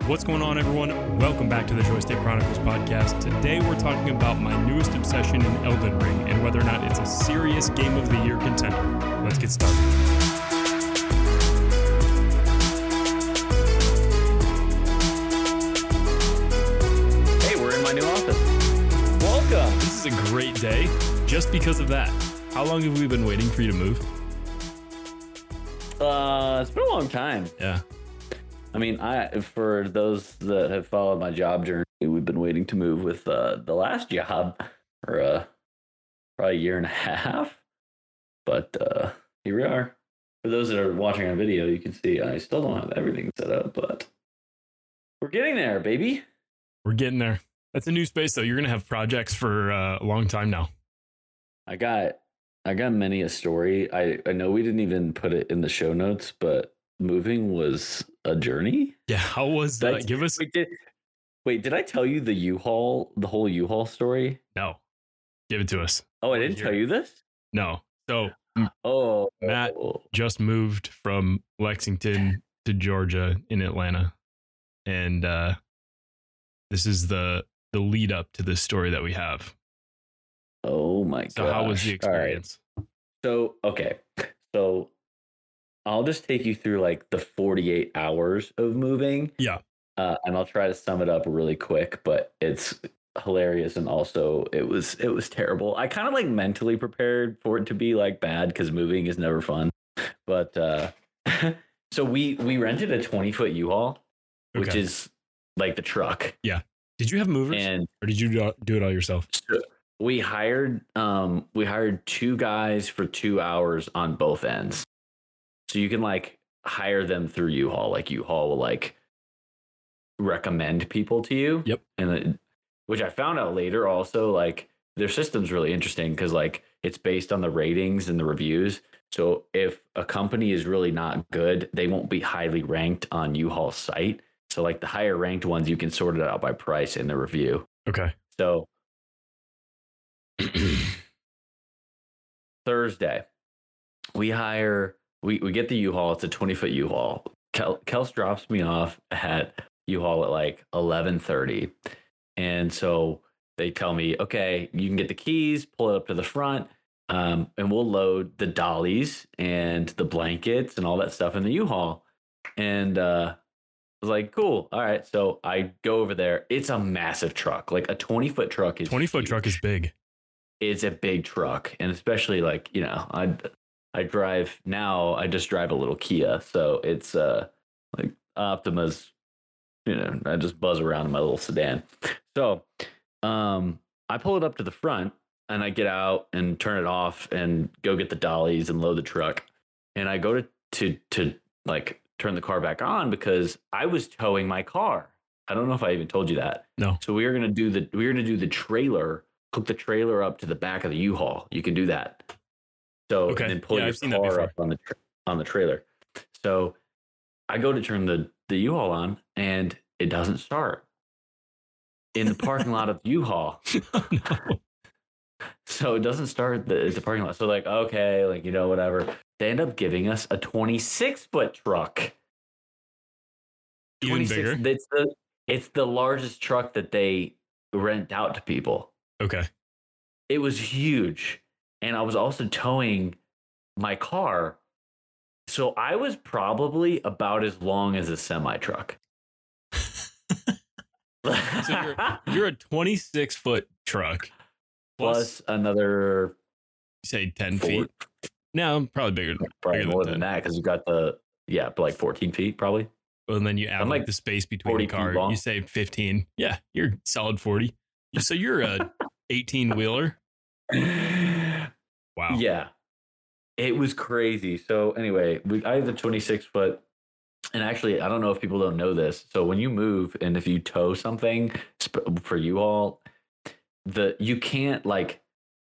What's going on, everyone? Welcome back to the Joystick Chronicles podcast. Today, we're talking about my newest obsession in Elden Ring and whether or not it's a serious Game of the Year contender. Let's get started. Hey, we're in my new office. Welcome. This is a great day just because of that. How long have we been waiting for you to move? Uh, it's been a long time. Yeah. I mean, I for those that have followed my job journey, we've been waiting to move with uh, the last job for uh, probably a year and a half. But uh, here we are. For those that are watching on video, you can see I still don't have everything set up, but we're getting there, baby. We're getting there. That's a new space, though. You're going to have projects for uh, a long time now. I got I got many a story. I I know we didn't even put it in the show notes, but moving was a journey. Yeah. How was I- that? Give us. Wait, did, wait, did I tell you the U-Haul, the whole U-Haul story? No. Give it to us. Oh, I didn't tell you this. No. So Oh, Matt. just moved from Lexington to Georgia in Atlanta. And uh this is the the lead up to this story that we have. Oh my god. So how was the experience? So okay, so I'll just take you through like the 48 hours of moving. Yeah. Uh, and I'll try to sum it up really quick, but it's hilarious and also it was it was terrible. I kind of like mentally prepared for it to be like bad because moving is never fun. But uh so we we rented a 20 foot U-Haul, which is like the truck. Yeah. Did you have movers And or did you do- do it all yourself? so we hired um we hired two guys for two hours on both ends. So you can like hire them through U-Haul. Like U-Haul will like recommend people to you. Yep. And it, which I found out later also like their system's really interesting because like it's based on the ratings and the reviews. So if a company is really not good, they won't be highly ranked on U-Haul's site. So like the higher ranked ones, you can sort it out by price in the review. Okay. So Thursday, we hire we, we get the U-Haul. It's a 20 foot U-Haul. Kel, Kels drops me off at U-Haul at like 11:30. And so they tell me, okay, you can get the keys, pull it up to the front, um, and we'll load the dollies and the blankets and all that stuff in the U-Haul. And uh I was like, cool. All right. So I go over there. It's a massive truck. Like a 20 foot truck is 20 foot truck is big. It's a big truck. And especially like, you know, I I drive now, I just drive a little Kia. So it's uh like Optima's, you know, I just buzz around in my little sedan. So um I pull it up to the front and I get out and turn it off and go get the dollies and load the truck. And I go to to to like turn the car back on because I was towing my car. I don't know if I even told you that. No. So we are gonna do the we were gonna do the trailer, hook the trailer up to the back of the U-Haul. You can do that. So Okay. and then pull Yeah, your I've seen that car up on the tra- on the trailer. So I go to turn the the U-Haul on and it doesn't start in the parking lot of the U-Haul. no. So it doesn't start the, the parking lot. So like, okay, like you know, whatever. They end up giving us a 26 foot truck. Even bigger. It's the it's the largest truck that they rent out to people. Okay. It was huge, and I was also towing my car. So I was probably about as long as a semi truck. So you're, you're a 26 foot truck plus, plus another say 10 four, feet. No, probably bigger. probably bigger than more than that because you've got the yeah, but like 14 feet probably. Well, and then you add like, like the space between 40 the car. You say 15. Yeah, you're solid 40. So you're a 18 wheeler. Wow. Yeah. It was crazy. So anyway, we I have the 26 foot and actually I don't know if people don't know this. So when you move and if you tow something for you all the you can't like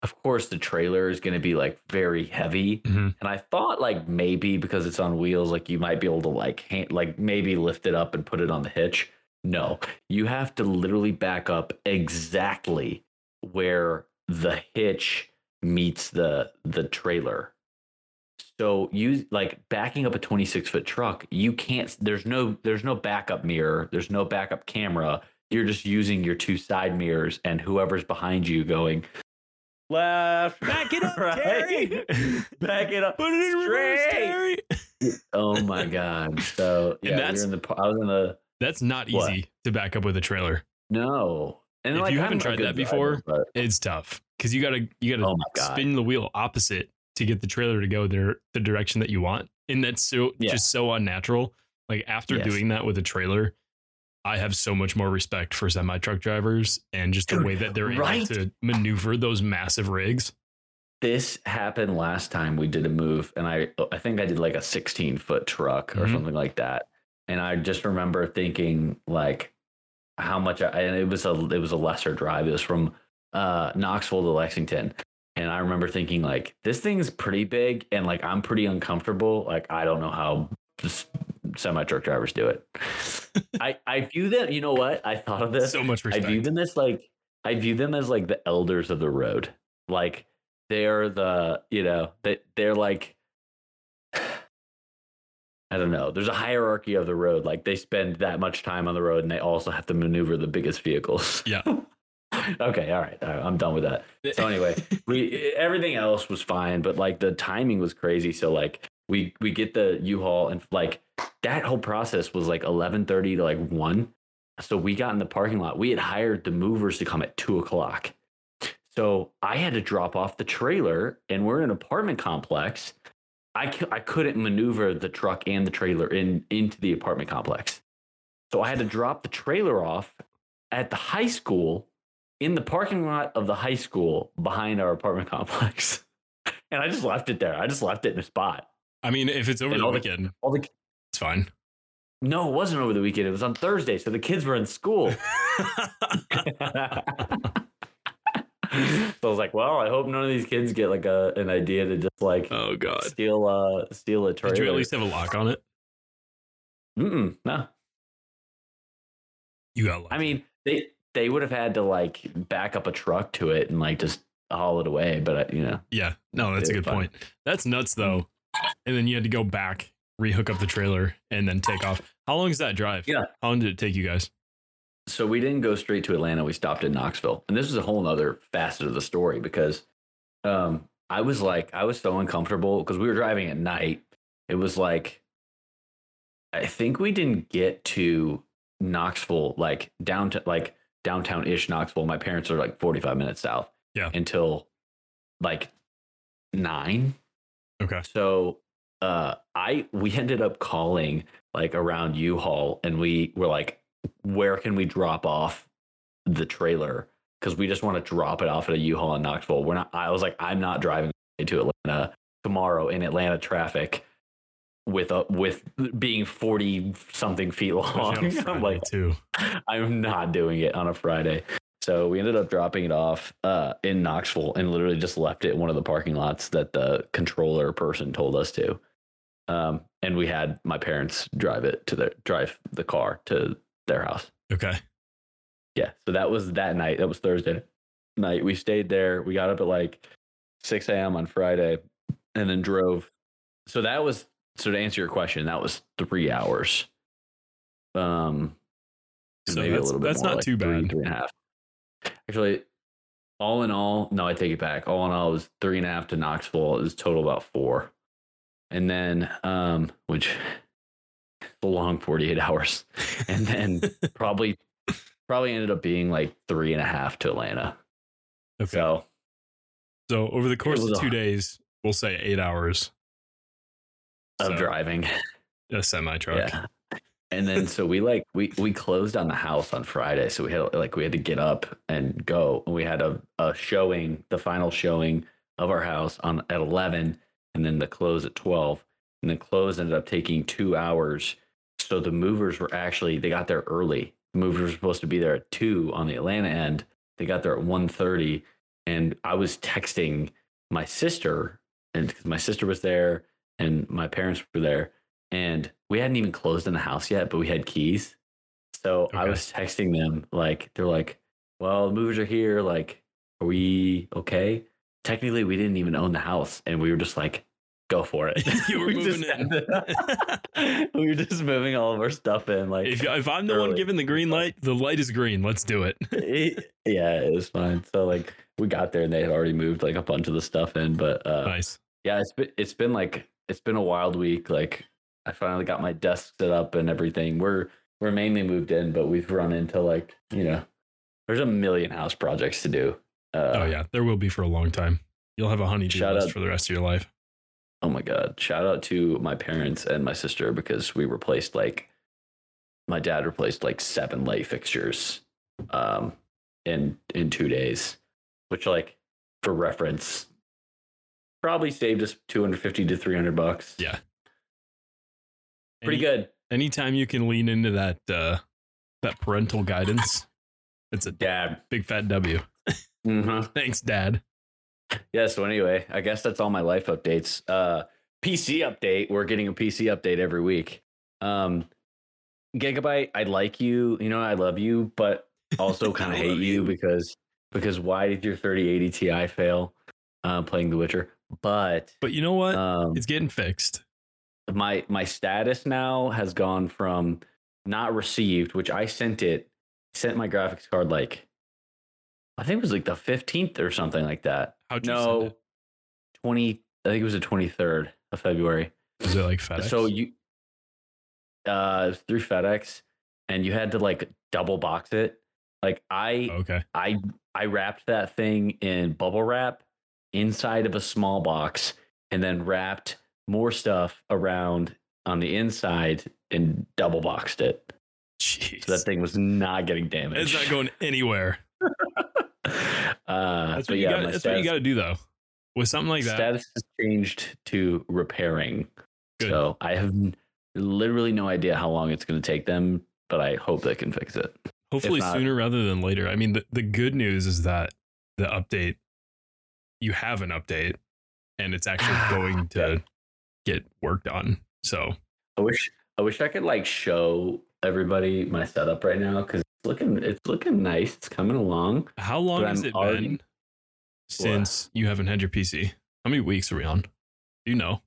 of course the trailer is going to be like very heavy Mhm. and I thought like maybe because it's on wheels like you might be able to like hand, like maybe lift it up and put it on the hitch. No. You have to literally back up exactly where the hitch meets the the trailer. So you like backing up a 26 foot truck, you can't there's no there's no backup mirror, there's no backup camera. You're just using your two side mirrors and whoever's behind you going left, Back it up, right, Terry. back it up. Put it in reverse, Straight. Terry. Oh my god! So And yeah, we that's- in the. I was in the That's not What? easy to back up with a trailer. no. And If like, you haven't tried that before, driver, It's tough because you gotta you gotta Oh spin the wheel opposite to get the trailer to go there the direction that you want, and that's so Yeah. just so unnatural. Like after Yes. doing that with a trailer, I have so much more respect for semi truck drivers and just the Dude, way that they're right? able to maneuver those massive rigs. this happened last time we did a move, and I I think I did like a 16 foot truck or Mhm. something like that, and I just remember thinking like how much I and it was a it was a lesser drive. It was from uh, Knoxville to Lexington. And I remember thinking like this thing's pretty big and like I'm pretty uncomfortable. Like I don't know how semi truck drivers do it. I I view them. You know what? I thought of this. So much I view them as like I view them as like the elders of the road. Like they're the you know they they're like I don't know. There's a hierarchy of the road. Like they spend that much time on the road, and they also have to maneuver the biggest vehicles. Yeah. okay. All right. all right, I'm done with that. So anyway, we everything else was fine, but like the timing was crazy. So like we we get the U-Haul and like that whole process was like 11:30 to like one. So we got in the parking lot. We had hired the movers to come at two o'clock. So I had to drop off the trailer, and we're in an apartment complex. I I couldn't maneuver the truck and the trailer in into the apartment complex. So I had to drop the trailer off at the high school in the parking lot of the high school behind our apartment complex. And I just left it there. I just left it in a spot. I mean, if it's over And the all the- weekend, All the it's fine. no, it wasn't over the weekend. It was on Thursday, so the kids were in school. was like, well, I hope none of these kids get like a an idea to just like oh god. steal uh steal a trailer. Did you at least have a lock on it? Mm-mm, no. You got. I mean, they they would have had to like back up a truck to it and like just haul it away, but uh, you know, Yeah, no, that's a good fine. point. That's nuts though. And then you had to go back, rehook up the trailer, and then take off. How long is that drive? Yeah. How long did it take you guys? So we didn't go straight to Atlanta. We stopped in Knoxville, and this is a whole nother facet of the story because um, I was like, I was so uncomfortable because we were driving at night. It was like, I think we didn't get to Knoxville, like downtown, like downtown ish Knoxville. My parents are like 45 minutes south. Yeah. Until like nine. Okay. So uh I we ended up calling like around U-Haul and we were like, where can we drop off the trailer? Because we just want to drop it off at a U-Haul in Knoxville. We're not I was like, I'm not driving to Atlanta tomorrow in Atlanta traffic with a with being 40 something feet long. I'm like, too. I'm not doing it on a Friday. So we ended up dropping it off uh, in Knoxville and literally just left it in one of the parking lots that the controller person told us to. Um, and we had my parents drive it to the drive the car to their house. Okay. Yeah. So that was that night. That was Thursday night. We stayed there. We got up at like 6 a.m. on Friday and then drove. So that was so to answer your question, that was three hours. Um So maybe a little bit that's more, not like too three, bad. Three and a half. Actually, all in all, no, I take it back. All in all, it was three and a half to Knoxville. It was total about four. And then um, which a long 48 hours. And then probably probably ended up being like three and a half to Atlanta. Okay. So So over the course of a- two days, we'll say eight hours. of So, driving. a semi truck. Yeah. And then so we like we we closed on the house on Friday. So we had like we had to get up and go. And we had a, a showing, the final showing of our house on at eleven, and then the close at twelve. And the close ended up taking two hours. So the movers were actually they got there early. The movers were supposed to be there at two on the Atlanta end. They got there at 1.30 and I was texting my sister, and because my sister was there and my parents were there, and we hadn't even closed in the house yet, but we had keys. So I was texting them like they're like, "Well, the movers are here. Like, are we okay?" Technically, we didn't even own the house, and we were just like, go for it. You were We moving in. we were just moving all of our stuff in. Like, if, if I'm the one giving the green light, the light is green. Let's do it. it- yeah, it was fine. So like, we got there and they had already moved like a bunch of the stuff in. But uh, nice. yeah, it's been it's been like it's been a wild week. Like, I finally got my desk set up and everything. We're we're mainly moved in, but we've run into like you know, there's a million house projects to do. Uh, oh yeah, there will be for a long time. You'll have a honeydew list out- for the rest of your life. Oh my god! Shout out to my parents and my sister because we replaced like my dad replaced like seven light fixtures um in in 2 days, which like for reference probably saved us 250 to 300 bucks. Yeah. Pretty Any- good. Anytime you can lean into that uh that parental guidance, it's a Dad. big fat W. Mhm. Thanks, Dad. Yeah, so anyway, I guess that's all my life updates. Uh PC update. We're getting a PC update every week. Um Gigabyte, I like you, you know, I love you, but also kind of hate you because because why did your 3080 Ti fail uh playing The Witcher? But But you know what? um it's getting fixed. my my status now has gone from not received, which I sent it, sent my graphics card like I think it was like the 15th or something like that. How'd No, it? 20 I think it was the 23rd of February. Was it like FedEx? So you uh it was through FedEx and you had to like double box it. Like I okay. I I wrapped that thing in bubble wrap inside of a small box and then wrapped more stuff around on the inside and double boxed it. Jeez. So that thing was not getting damaged. it's not going anywhere. uh, That's but what you yeah, got. my That's what you got to do though. With something like that, status has changed to repairing. Good. So I have literally no idea how long it's going to take them, but I hope they can fix it. hopefully not- sooner rather than later. I mean, the, the good news is that the update, you have an update, and it's actually going to get worked on. So I wish I wish I could like show everybody my setup right now because looking it's looking nice. It's coming along. how long has I'm it already- been since you haven't had your PC? How many weeks are we on? Do you know?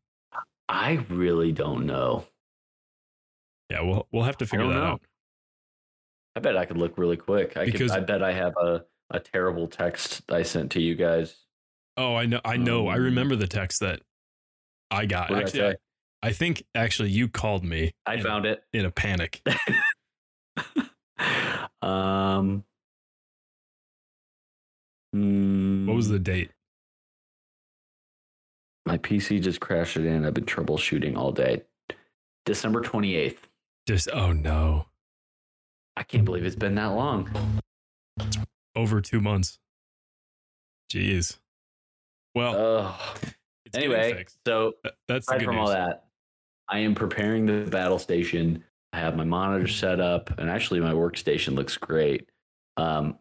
I really don't know. Yeah, we'll we'll have to figure that know. out. I bet I could look really quick. I Because- could, I bet I have a a terrible text I sent to you guys. Oh, I know. I know. I Um, remember the text that I got. I actually, I. I think actually you called me. I found it. in a panic. um. What was the date? My PC just crashed it in. I've been troubleshooting all day. December 28th. Just oh no, I can't believe it's been that long. over two months. Jeez. Well, Ugh. it's getting Anyway, so Th- that's the aside good from news. all that, I am preparing the battle station. I have my monitor set up, and actually, my workstation looks great. Um,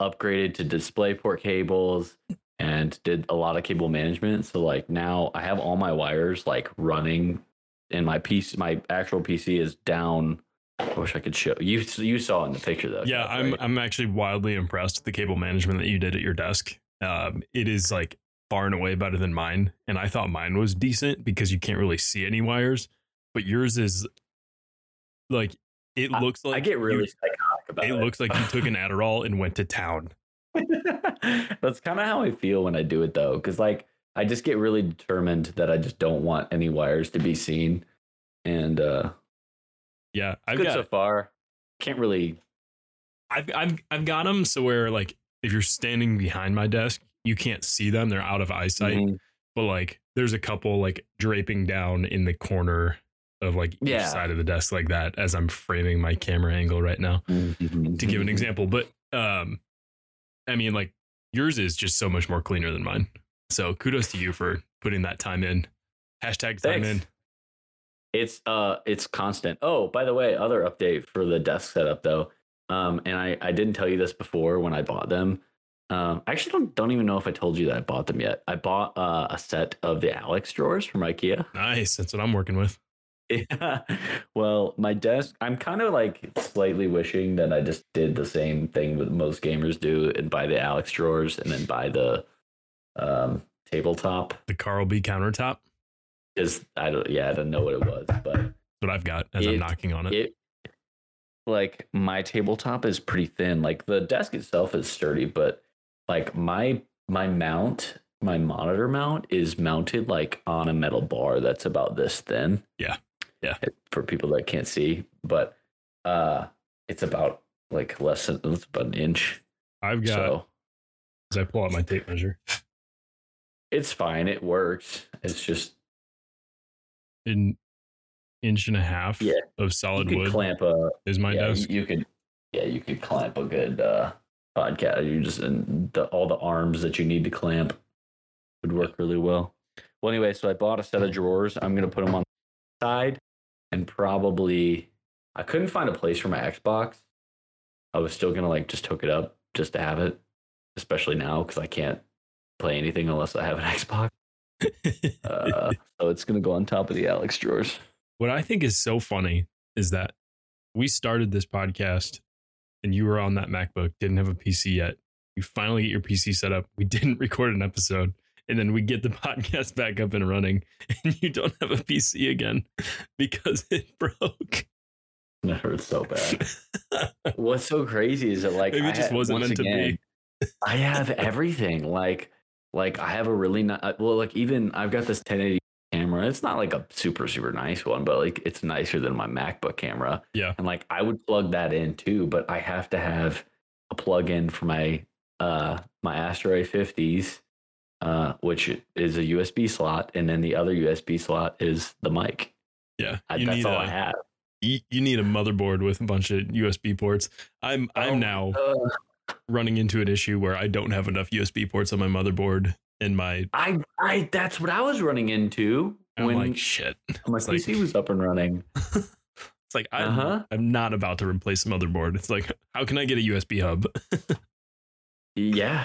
upgraded to DisplayPort cables and did a lot of cable management. So, like now, I have all my wires like running, and my piece, my actual PC is down. I wish I could show you. You saw in the picture though. Yeah, I'm right? I'm actually wildly impressed with the cable management that you did at your desk. Um, it is like far and away better than mine, and I thought mine was decent because you can't really see any wires, but yours is like it I- looks like I get really you- psychotic about it it. looks like you took an Adderall and went to town. That's kind of how I feel when I do it though, because like I just get really determined that I just don't want any wires to be seen, and uh, Yeah, I've good got so far. Can't really. I've I've I've got them so where like if you're standing behind my desk, you can't see them; they're out of eyesight. Mhm. But like, there's a couple like draping down in the corner of like each side of the desk like that as I'm framing my camera angle right now to give an example. But um, I mean, like yours is just so much more cleaner than mine. So kudos to you for putting that time in. Hashtag time Thanks. in. It's uh, it's constant. Oh, by the way, other update for the desk setup though. Um, and I I didn't tell you this before when I bought them. Um, I actually don't don't even know if I told you that I bought them yet. I bought uh, a set of the Alex drawers from IKEA. Nice. That's what I'm working with. Yeah. Well, my desk, I'm kind of like slightly wishing that I just did the same thing that most gamers do and buy the Alex drawers and then buy the um, tabletop. The Karlby countertop. because I don't. Yeah, I don't know what it was, but That's what I've got as I'm knocking on it. it like my tabletop is pretty thin. Like the desk itself is sturdy, but like my my mount, my monitor mount is mounted like on a metal bar that's about this thin. Yeah. Yeah. For people that can't see, but uh it's about like less than it's about an inch. I've got So as I pull out my tape measure it's fine. It works. It's just an inch and a half Yeah. of solid wood clamp a is my yeah, desk. You could, yeah, you could clamp a good uh, podcast. You just and the, all the arms that you need to clamp would work really well. Well, anyway, so I bought a set of drawers. I'm gonna put them on the side, and probably I couldn't find a place for my Xbox. I was still gonna like just hook it up just to have it, especially now because I can't play anything unless I have an Xbox. Uh, so it's gonna go on top of the Alex drawers. what I think is so funny is that we started this podcast and you were on that MacBook, didn't have a PC yet. You finally get your PC set up. We didn't record an episode. And then we get the podcast back up and running, and you don't have a PC again because it broke. That hurts so bad. What's so crazy is that like Maybe I it just ha- wasn't meant to be. I have everything. Like like I have a really not well like even I've got this 1080 camera. It's not like a super super nice one, but like it's nicer than my MacBook camera. Yeah. And like I would plug that in too, but I have to have a plug in for my uh my Astro A50s uh which is a USB slot and then the other USB slot is the mic. Yeah. I, that's all a, I have. you, you need a motherboard with a bunch of USB ports. I'm I'm Oh, now uh, running into an issue where I don't have enough USB ports on my motherboard in my I I that's what I was running into I'm when like shit. my it's like- PC was up and running. It's like I'm, Uh-huh. I'm not about to replace the motherboard. It's like how can I get a USB hub? Yeah.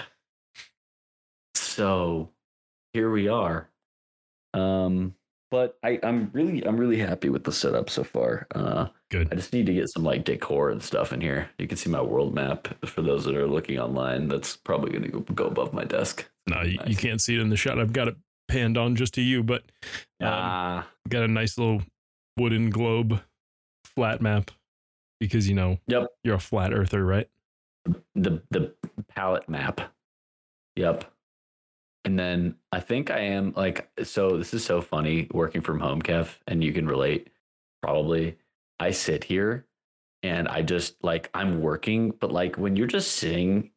So here we are. Um, but I, I'm really I'm really happy with the setup so far. Uh, Good. I just need to get some like decor and stuff in here. You can see my world map for those that are looking online. That's probably going to go, above my desk. No, you, you can't see it in the shot. I've got it panned on just to you, but um, Ah, got a nice little wooden globe flat map because you know Yep. you're a flat earther, right? the the palette map. Yep. And then I think I am like so this is so funny working from home, Kev, and you can relate probably. I sit here and I just like I'm working, but like when you're just sitting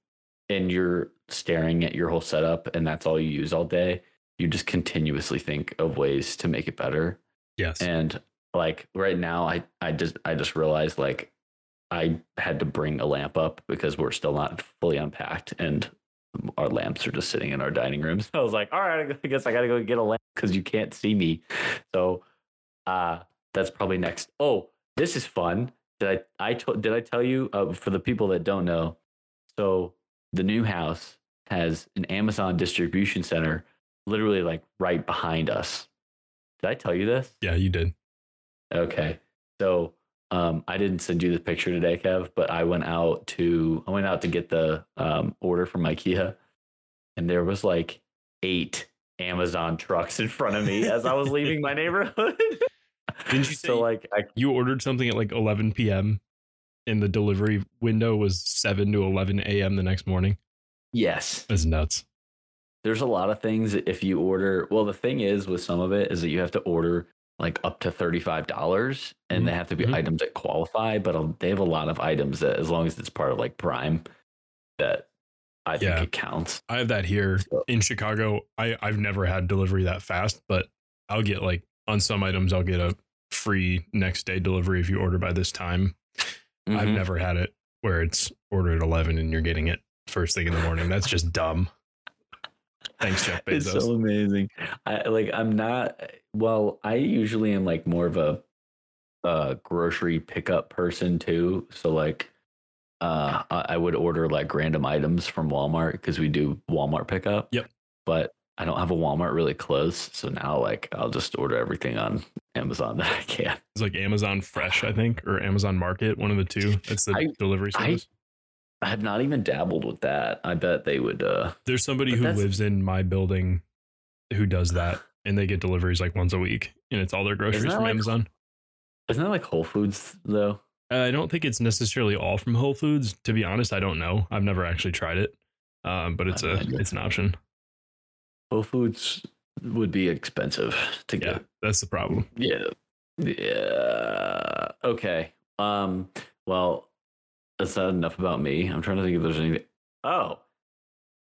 and you're staring at your whole setup and that's all you use all day, you just continuously think of ways to make it better. Yes. And like right now, I I just I just realized like I had to bring a lamp up because we're still not fully unpacked and our lamps are just sitting in our dining room. So I was like, all right, I guess I gotta go get a lamp because you can't see me. So uh that's probably next. Oh, this is fun. Did I I told did I tell you uh, for the people that don't know? So the new house has an Amazon distribution center literally like right behind us. Did I tell you this? yeah, you did. Okay. So um, I didn't send you the picture today, Kev, but I went out to I went out to get the um, order from IKEA, and there was like eight Amazon trucks in front of me as I was leaving my neighborhood. Didn't you say- so like I You ordered something at like 11 p.m. and the delivery window was 7 to 11 a.m. the next morning. yes, That's nuts. there's a lot of things if you order. Well, the thing is with some of it is that you have to order like up to thirty five dollars, and they have to be Mhm. items that qualify. But um, they have a lot of items that, as long as it's part of like Prime, that I think Yeah. it counts. I have that here So- in Chicago. I, I've never had delivery that fast, but I'll get like on some items, I'll get a free next day delivery if you order by this time. I've Mhm. never had it where it's ordered at 11 and you're getting it first thing in the morning. That's just dumb. Thanks, Jeff Bezos. It's so amazing. I like. I'm not. Well, I usually am like more of a, uh grocery pickup person too. So like, uh, I I would order like random items from Walmart because we do Walmart pickup. Yep. But I don't have a Walmart really close, so now like I'll just order everything on Amazon that I can. It's like Amazon Fresh, I think, or Amazon Market, one of the two. That's the I- delivery service. I have not even dabbled with that. I bet they would. uh There's somebody who that's- lives in my building who does that, and they get deliveries like once a week, and it's all their groceries from like- Amazon. Isn't that like Whole Foods though? Uh, I don't think it's necessarily all from Whole Foods. To be honest, I don't know. I've never actually tried it, um, but it's I a it's an option. Whole Foods would be expensive to Yeah, get. that's the problem. Yeah. Yeah. Okay. Um. Well, that's not enough about me. I'm trying to think if there's anything. Oh,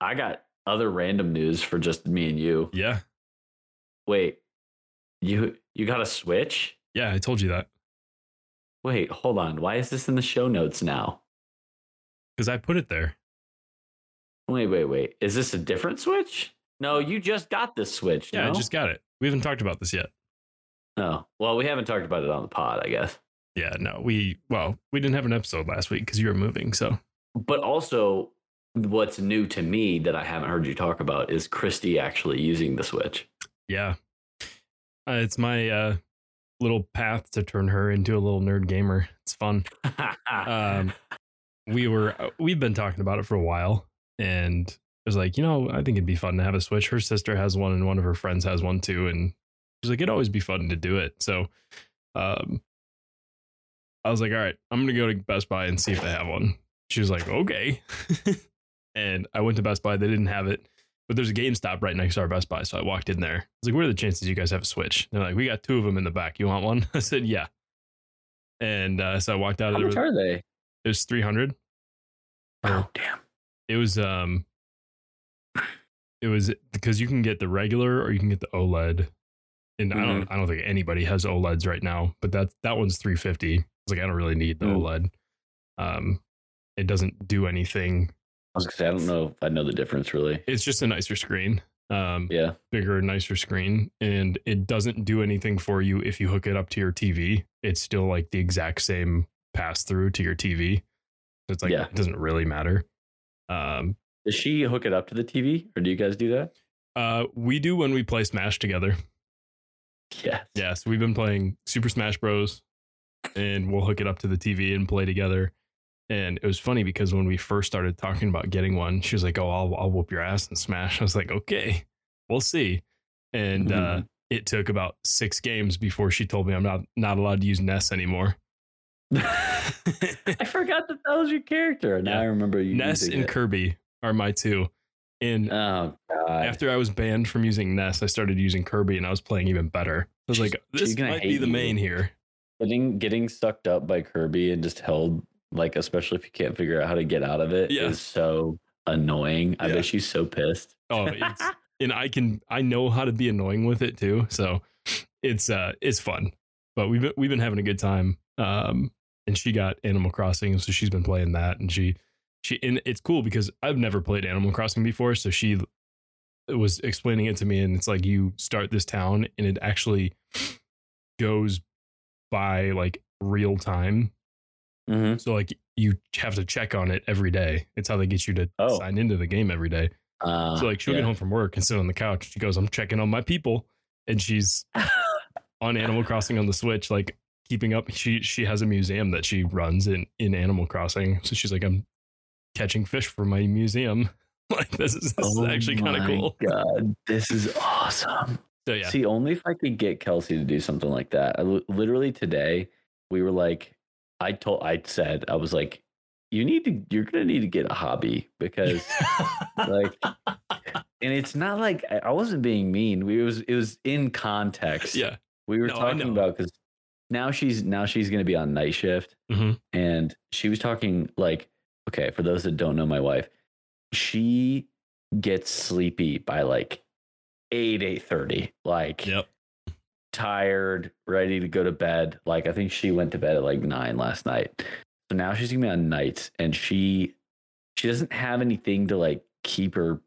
I got other random news for just me and you. Yeah, Wait, you you got a Switch? yeah, I told you that Wait, hold on. Why is this in the show notes now? because I put it there. Wait, wait, wait. Is this a different Switch? No, you just got this Switch. Yeah, no? I just got it. We haven't talked about this yet. No. Well, we haven't talked about it on the pod, I guess. Yeah, no, we well, we didn't have an episode last week because you were moving. So But also, what's new to me that I haven't heard you talk about is Christy actually using the Switch. yeah, uh, it's my uh, little path to turn her into a little nerd gamer. It's fun. Um, we were uh, we've been talking about it for a while, and it was like, you know, I think it'd be fun to have a Switch. Her sister has one, and one of her friends has one too, and she's like, it'd always be fun to do it. So, um, I was like, all right, I'm gonna go to Best Buy and see if they have one. She was like, okay, and I went to Best Buy. They didn't have it, but there's a GameStop right next to our Best Buy, so I walked in there. I was like, what are the chances you guys have a Switch? They're like, we got two of them in the back. You want one? I said, yeah. And uh, so I walked out How of much there. are they? It was 300. Oh, damn. It was um it was because you can get the regular or you can get the OLED. And I don't I don't think anybody has OLEDs right now, but that that one's 350. I was like I don't really need the Mm. OLED. Um it doesn't do anything. I was gonna say I don't know if I know the difference really. It's just a nicer screen. Um Yeah. bigger nicer screen and it doesn't do anything for you if you hook it up to your TV. It's still like the exact same pass through to your TV. So it's like Yeah. it doesn't really matter. Um Does she hook it up to the TV, or do you guys do that? Uh, we do when we play Smash together. Yes. Yeah, so we've been playing Super Smash Bros. And we'll hook it up to the TV and play together. And it was funny because when we first started talking about getting one, she was like, "Oh, I'll I'll whoop your ass and Smash." I was like, "Okay, we'll see." And uh, it took about six games before she told me I'm not not allowed to use Ness anymore. I forgot that that was your character. Now Yeah. I remember you. Ness and it. Kirby are my two. And Oh after I was banned from using Ness, I started using Kirby and I was playing even better. I was like, this might be the you. main here. Getting getting sucked up by Kirby and just held like, especially if you can't figure out how to get out of it, is Yeah. so annoying. I Yeah. bet she's so pissed. Oh, it's, and I can I know how to be annoying with it too. So it's uh it's fun. But we've been, we've been having a good time. Um and she got Animal Crossing, so she's been playing that and she she and it's cool because I've never played Animal Crossing before, so she was explaining it to me and it's like you start this town and it actually goes by like real time. Mm-hmm. So like you have to check on it every day. It's how they get you to Oh. sign into the game every day. Uh, So like she'll get home from work and sit on the couch. She goes, "I'm checking on my people," and she's on Animal Crossing on the Switch, like keeping up. She she has a museum that she runs in in Animal Crossing. So she's like, "I'm catching fish for my museum." like this is, this is actually kind of Oh cool. God, this is awesome. So yeah, See, only if I could get Kelsey to do something like that. I, literally today, we were like, I told, I said, I was like, you need to, you're gonna need to get a hobby because, like, and it's not like I, wasn't being mean. We it was it was in context. yeah, we were No, talking about because now she's now she's gonna be on night shift, Mhm. and she was talking like, okay, for those that don't know my wife, she gets sleepy by like eight eight thirty, like yep, tired, ready to go to bed. Like I think she went to bed at like nine last night. So now she's gonna be on nights and she she doesn't have anything to like keep her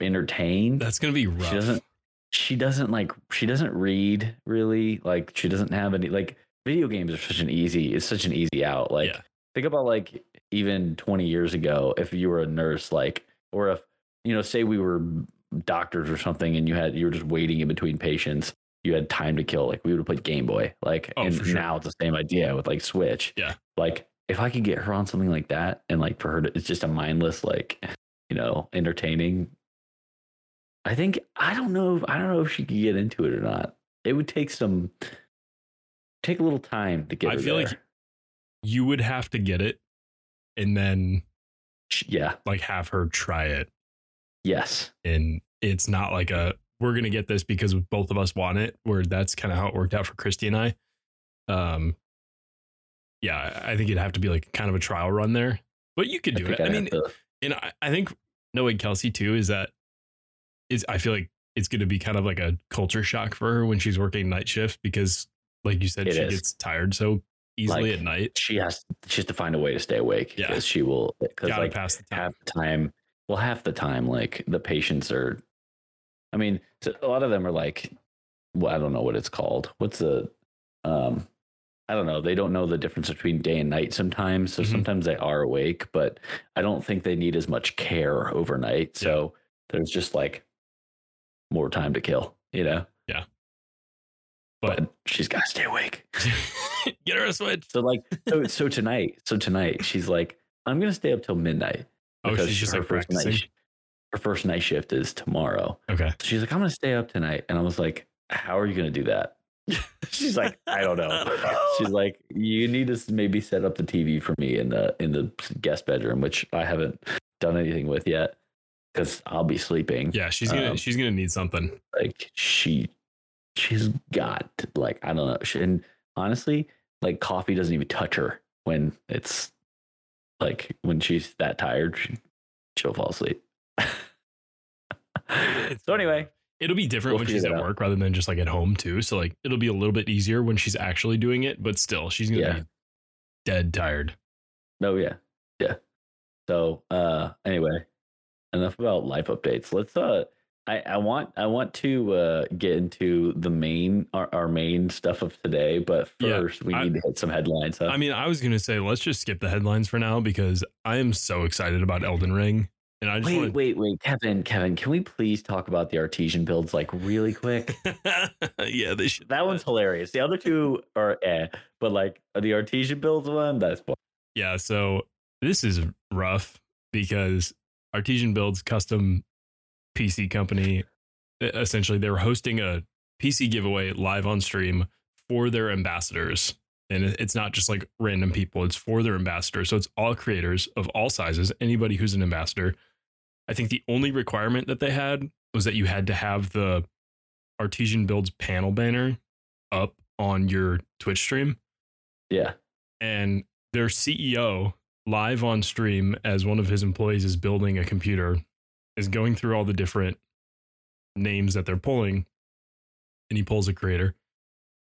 entertained. that's gonna be rough. she doesn't she doesn't like she doesn't read really. Like she doesn't have any like video games are such an easy it's such an easy out. Like Yeah. think about like even 20 years ago if you were a nurse like or if you know say we were doctors or something and you had you were just waiting in between patients you had time to kill like we would have played game boy like Oh, and sure. now it's the same idea with like switch Yeah. like if i could get her on something like that and like for her to it's just a mindless like you know entertaining I think I don't know. If, I don't know if she could get into it or not. It would take some take a little time to get. I feel there. like you would have to get it and then yeah, like have her try it. Yes, And it's not like a we're gonna get this because both of us want it, where that's kind of how it worked out for Christy and I. Um yeah, I I think it'd have to be like kind of a trial run there. But you could do think it. I I'd mean, to- and I, I think knowing Kelsey too is that is I feel like it's going to be kind of like a culture shock for her when she's working night shift because, like you said, It she is. gets tired so easily Like, at night. she has she has to find a way to stay awake Yeah. because she will because like pass the time. half the time well half the time like the patients are i mean so a lot of them are like well i don't know what it's called. What's the um i don't know. They don't know the difference between day and night sometimes so Mhm. sometimes they are awake but i don't think they need as much care overnight so there's just like more time to kill you know? But but she's got to stay awake. Get her a switch. so like so so tonight so tonight she's like i'm gonna stay up till midnight Oh, she's just her like first night practicing. sh- her first night shift is tomorrow. Okay. So she's like, I'm gonna stay up tonight, and I was like, How are you gonna do that? she's like, I don't know. She's like, You need to maybe set up the TV for me in the in the guest bedroom, which I haven't done anything with yet because I'll be sleeping. Yeah, she's gonna Um, she's gonna need something. Like she, she's got like I don't know. She, and honestly, like coffee doesn't even touch her when it's like when she's that tired. She, she'll fall asleep. so anyway, It'll be different We'll when she's at work rather than just like at home too. So like it'll be a little bit easier when she's actually doing it, but still she's gonna Yeah. be dead tired. no, yeah, yeah. So uh, anyway, enough about life updates. Let's uh, I I want I want to uh get into the main our, our main stuff of today, but Yeah, first we I- need to hit some headlines. Huh? I mean, I was gonna say let's just skip the headlines for now because I am so excited about Elden Ring. And I just wait, want wait, wait, Kevin, Kevin, can we please talk about the artesian builds like really quick? yeah, they should. that one's hilarious. The other two are eh, but like the artesian builds one, that's Yeah, so this is rough because Artesian Builds custom PC company essentially they were hosting a PC giveaway live on stream for their ambassadors. And it's not just like random people, it's for their ambassadors. So it's all creators of all sizes, anybody who's an ambassador. I think the only requirement that they had was that you had to have the Artesian Builds panel banner up on your Twitch stream yeah. and their CEO live on stream as one of his employees is building a computer is going through all the different names that they're pulling and he pulls a creator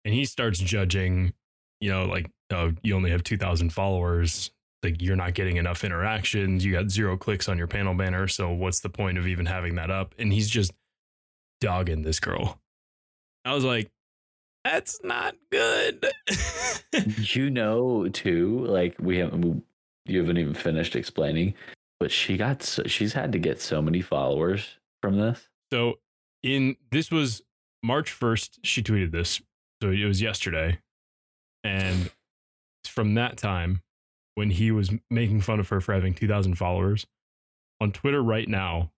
and he starts judging you know like oh you only have 2000 followers. Like you're not getting enough interactions. You got zero clicks on your panel banner. So what's the point of even having that up? And he's just dogging this girl. I was like that's not good. You know too like we haven't you haven't even finished explaining but she got so, she's had to get so many followers from this So in this was March 1st, she tweeted this. So it was yesterday. And from that time, when he was making fun of her for having 2,000 followers, on Twitter right now,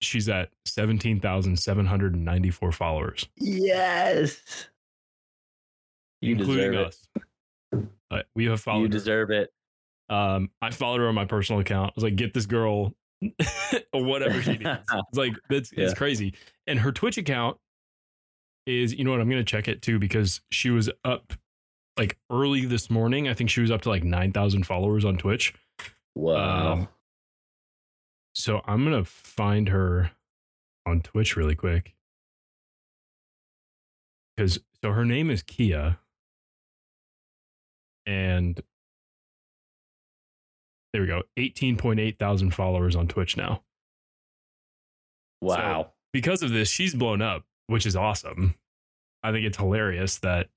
she's at 17,794 followers, yes you including deserve us. Uh, we have followed you her. deserve it Um, I followed her on my personal account. I was like, get this girl whatever she needs. It's like that's Yeah. it's crazy. And her Twitch account is, you know what, I'm gonna check it too because she was up like early this morning. I think she was up to like nine thousand followers on Twitch. wow Um, So I'm gonna find her on Twitch really quick. Because so her name is Kia. And there we go. 18.8 thousand followers on Twitch now. wow Because of this, she's blown up, which is awesome. I think it's hilarious that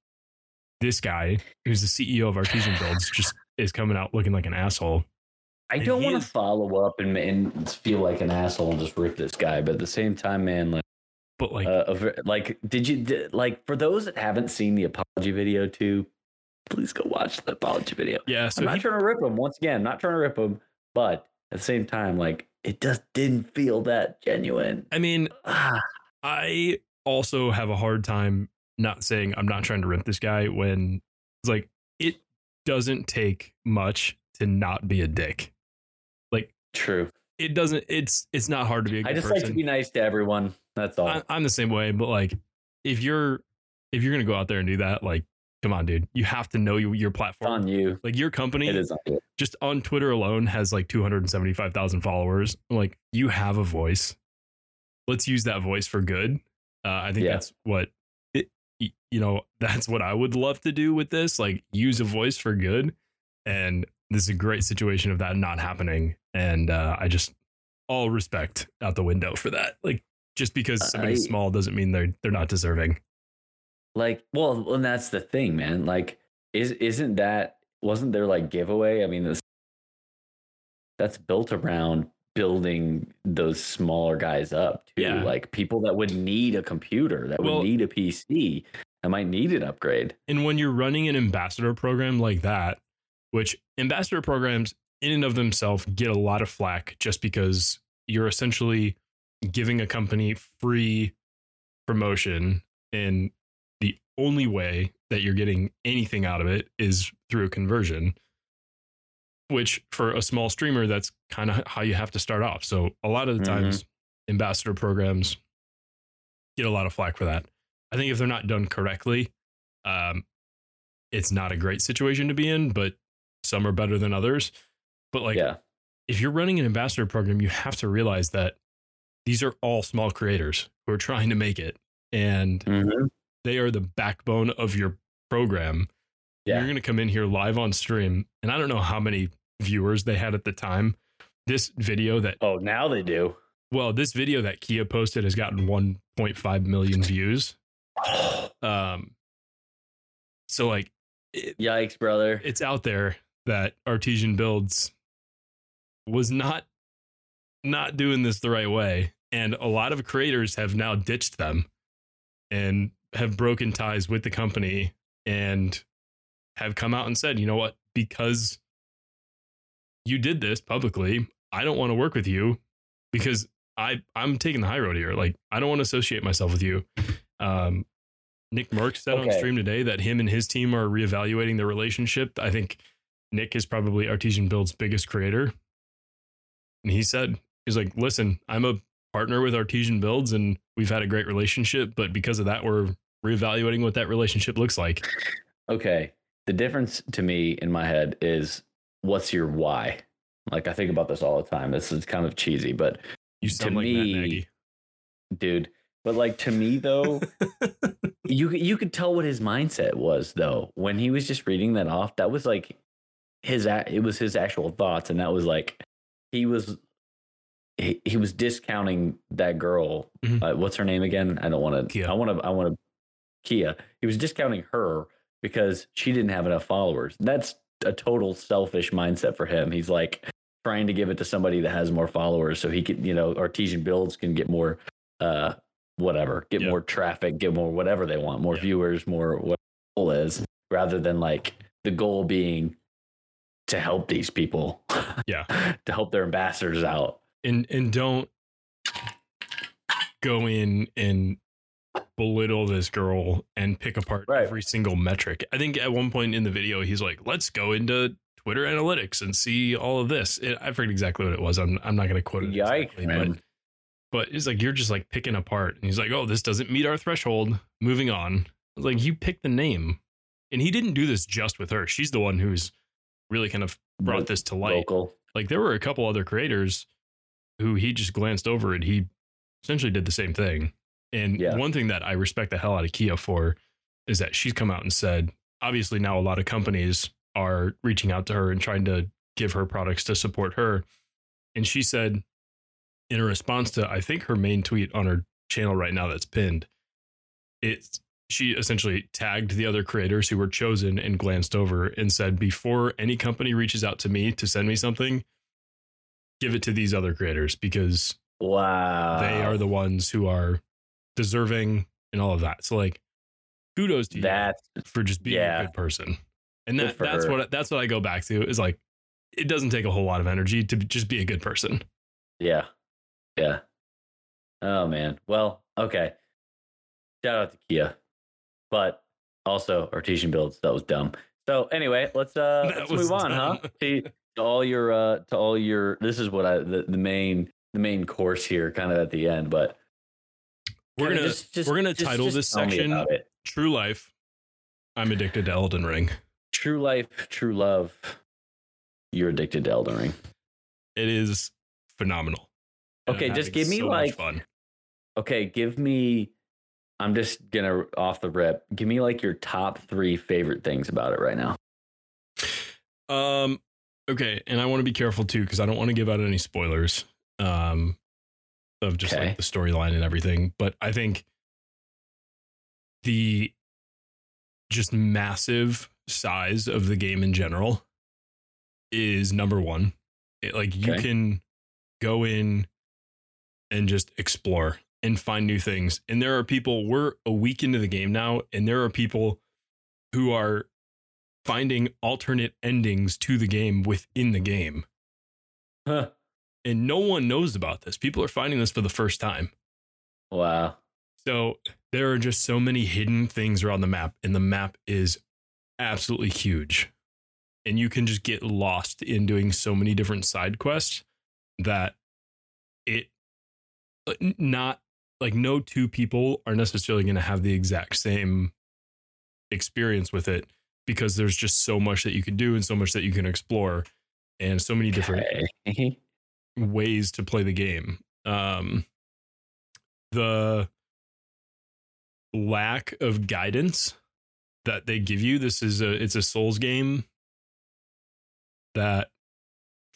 this guy, who's the CEO of Artesian Builds, just is coming out looking like an asshole. i and don't want to follow up and, and feel like an asshole and just rip this guy but at the same time man like But like, uh, like did you did, like for those that haven't seen the apology video too please go watch the apology video yeah, I'm not he, trying to rip him. Once again, I'm not trying to rip him, but at the same time, like it just didn't feel that genuine. I mean, Ah, I also have a hard time not saying I'm not trying to rip this guy when it's like it doesn't take much to not be a dick. Like true. It doesn't. It's it's not hard to be a good I just person. like to be nice to everyone. That's all. I, I'm the same way, but like if you're if you're gonna go out there and do that, like come on, dude, you have to know your, your it's platform. on you. Like your company It is on you. just on Twitter alone has like 275,000 followers. Like you have a voice. Let's use that voice for good. Uh, I think Yeah. that's what it, you know, that's what I would love to do with this. Like use a voice for good. And this is a great situation of that not happening. And uh, I just all respect out the window for that. Like just because somebody's I- small doesn't mean they're they're not deserving. Like, well, and that's the thing, man. Like, is isn't that wasn't there like giveaway? I mean, this that's built around building those smaller guys up too. Yeah. Like people that would need a computer, that Well- would need a PC, that might need an upgrade. And when you're running an ambassador program like that, which ambassador programs in and of themselves get a lot of flack just because you're essentially giving a company free promotion and only way that you're getting anything out of it is through a conversion which for a small streamer that's kind of how you have to start off so a lot of the Mhm. times ambassador programs get a lot of flack for that i think if they're not done correctly um, it's not a great situation to be in, but some are better than others. But like, yeah. if you're running an ambassador program, you have to realize that these are all small creators who are trying to make it, and Mhm. They are the backbone of your program. Yeah. You're going to come in here live on stream, and I don't know how many viewers they had at the time. This video that, Oh, now they do. well, this video that Kia posted has gotten 1.5 million views. Um, so like, it, Yikes, brother. it's out there that artesian builds was not not doing this the right way and a lot of creators have now ditched them and have broken ties with the company and have come out and said you know what? Because you did this publicly i don't want to work with you because i i'm taking the high road here. Like i don't want to associate myself with you. Um nick merck said on stream today that him and his team are reevaluating their relationship. I think nick is probably artesian build's biggest creator. And he said he's like listen i'm a partner with artesian builds and we've had a great relationship but because of that we're reevaluating what that relationship looks like Okay. The difference to me in my head is what's your why? Like I think about this all the time. This is kind of cheesy, but you To sound like Matt me, Nagy. dude, but like to me though, you you could tell what his mindset was though when he was just reading that off. That was like his it was his actual thoughts, and that was like he was he, he was discounting that girl. Mhm. Uh, what's her name again? I don't want to. I want to. I want to. Kia. He was discounting her because she didn't have enough followers. That's a total selfish mindset for him. He's like trying to give it to somebody that has more followers so he can, you know, artesian builds can get more uh whatever, get Yeah. more traffic, get more whatever they want, more Yeah. viewers, more what goal is, rather than like the goal being to help these people. Yeah. to help their ambassadors out. And and don't go in and belittle this girl and pick apart Right. every single metric. I think at one point in the video he's like, "Let's go into Twitter analytics and see all of this." It, I forget exactly what it was. I'm I'm not going to quote it. Yikes, exactly, man. but but it's like you're just like picking apart. And he's like, "Oh, this doesn't meet our threshold. Moving on." I was like, "You picked the name." And he didn't do this just with her. She's the one who's really kind of brought this to light Vocal. like there were a couple other creators who he just glanced over and he essentially did the same thing. And Yeah. one thing that I respect the hell out of Kia for is that she's come out and said, obviously now a lot of companies are reaching out to her and trying to give her products to support her. And she said in a response to I think her main tweet on her channel right now that's pinned, it's she essentially tagged the other creators who were chosen and glanced over and said, before any company reaches out to me to send me something, give it to these other creators because Wow. they are the ones who are deserving and all of that. So like kudos to that you for just being yeah. a good person. And that for that's her. what that's what I go back to is like it doesn't take a whole lot of energy to just be a good person. Yeah. Yeah. Oh man. Well, okay. Shout out to Kia. But also artesian builds, that was dumb. So anyway, let's uh That let's move on, huh? dumb. To, to all your uh to all your this is what I the, the main the main course here kind of at the end, but We're gonna we're gonna title this section. True Life. I'm addicted to Elden Ring. True life, true love. You're addicted to Elden Ring. It is phenomenal. Okay, just give me, so like- fun. Okay, give me. I'm just gonna off the rip. Give me like your top three favorite things about it right now. Um, okay, and I want to be careful too because I don't want to give out any spoilers. Um, of just Okay. like the storyline and everything. But I think the just massive size of the game in general is number one. It, like you can go in and just explore and find new things. And there are people, we're a week into the game now, and there are people who are finding alternate endings to the game within the game. Huh. And no one knows about this. People are finding this for the first time. Wow. So there are just so many hidden things around the map, and the map is absolutely huge. And you can just get lost in doing so many different side quests that it not like no two people are necessarily going to have the exact same experience with it because there's just so much that you can do and so much that you can explore and so many different Okay. ways to play the game. Um, the lack of guidance that they give you. This is a it's a Souls game that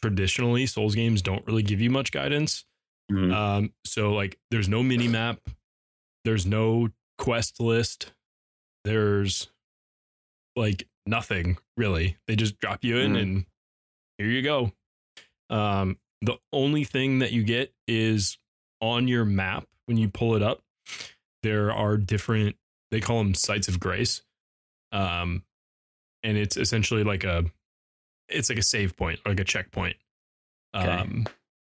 traditionally Souls games don't really give you much guidance. Mhm. Um, so like there's no mini map, there's no quest list, there's like nothing really. They just drop you in Mhm. and here you go. Um, the only thing that you get is on your map when you pull it up, there are different they call them sites of grace. Um, and it's essentially like a it's like a save point, like a checkpoint. Okay. Um,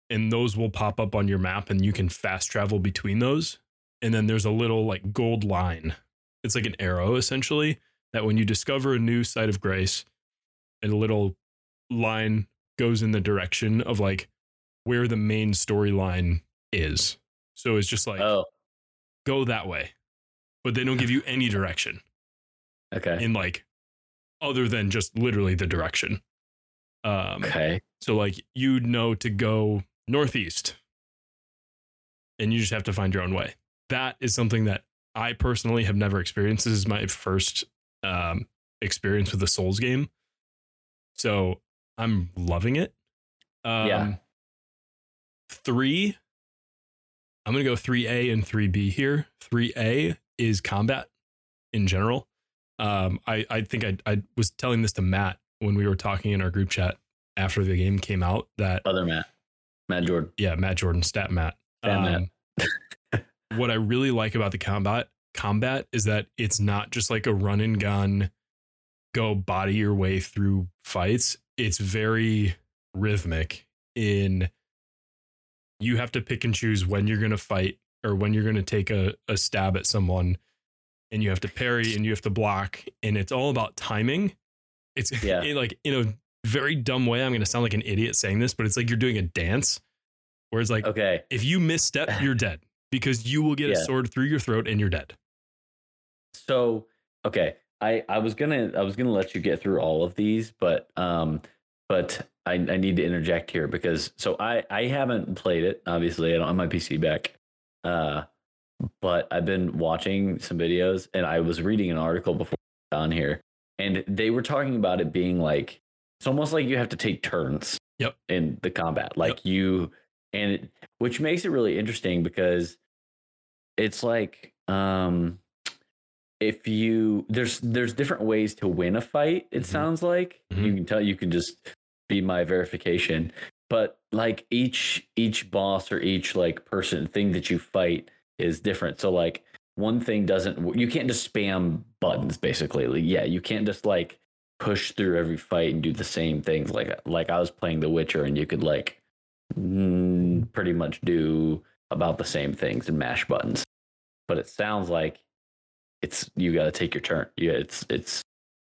and those will pop up on your map and you can fast travel between those. And then there's a little like gold line. It's like an arrow essentially that when you discover a new site of grace, a little line goes in the direction of like where the main storyline is. So it's just like oh, go that way. But they don't give you any direction okay. in like other than just literally the direction. Um Okay. so like you'd know to go northeast and you just have to find your own way. That is something that I personally have never experienced. This is my first um, experience with the Souls game. So I'm loving it. Um, Yeah. Three, I'm going to go 3A and 3B here. 3A is combat in general. Um, I, I think I, I was telling this to Matt when we were talking in our group chat after the game came out that Other Matt. Matt Jordan. yeah, Matt Jordan, stat Matt. Stat Matt. Um, what I really like about the combat combat is that it's not just like a run and gun, go body your way through fights. It's very rhythmic in you have to pick and choose when you're gonna fight or when you're gonna take a, a stab at someone and you have to parry and you have to block and it's all about timing. It's Yeah. like in a very dumb way. I'm gonna sound like an idiot saying this, but it's like you're doing a dance where it's like Okay. if you misstep, you're dead because you will get a sword through your throat and you're dead. So okay, I I was gonna I was gonna let you get through all of these, but um, but I I need to interject here because so I I haven't played it. Obviously, I don't have my PC back. Uh, but I've been watching some videos and I was reading an article before on here, and they were talking about it being like it's almost like you have to take turns. Yep. In the combat, like you and it, which makes it really interesting because it's like um if you there's there's different ways to win a fight it Mhm. sounds like Mhm. you can tell you can just be my verification but like each each boss or each like person thing that you fight is different so like one thing doesn't you can't just spam buttons basically like, yeah you can't just like push through every fight and do the same things. Like like I was playing The Witcher, and you could like Mm, pretty much do about the same things and mash buttons. But it sounds like it's you got to take your turn. Yeah, it's it's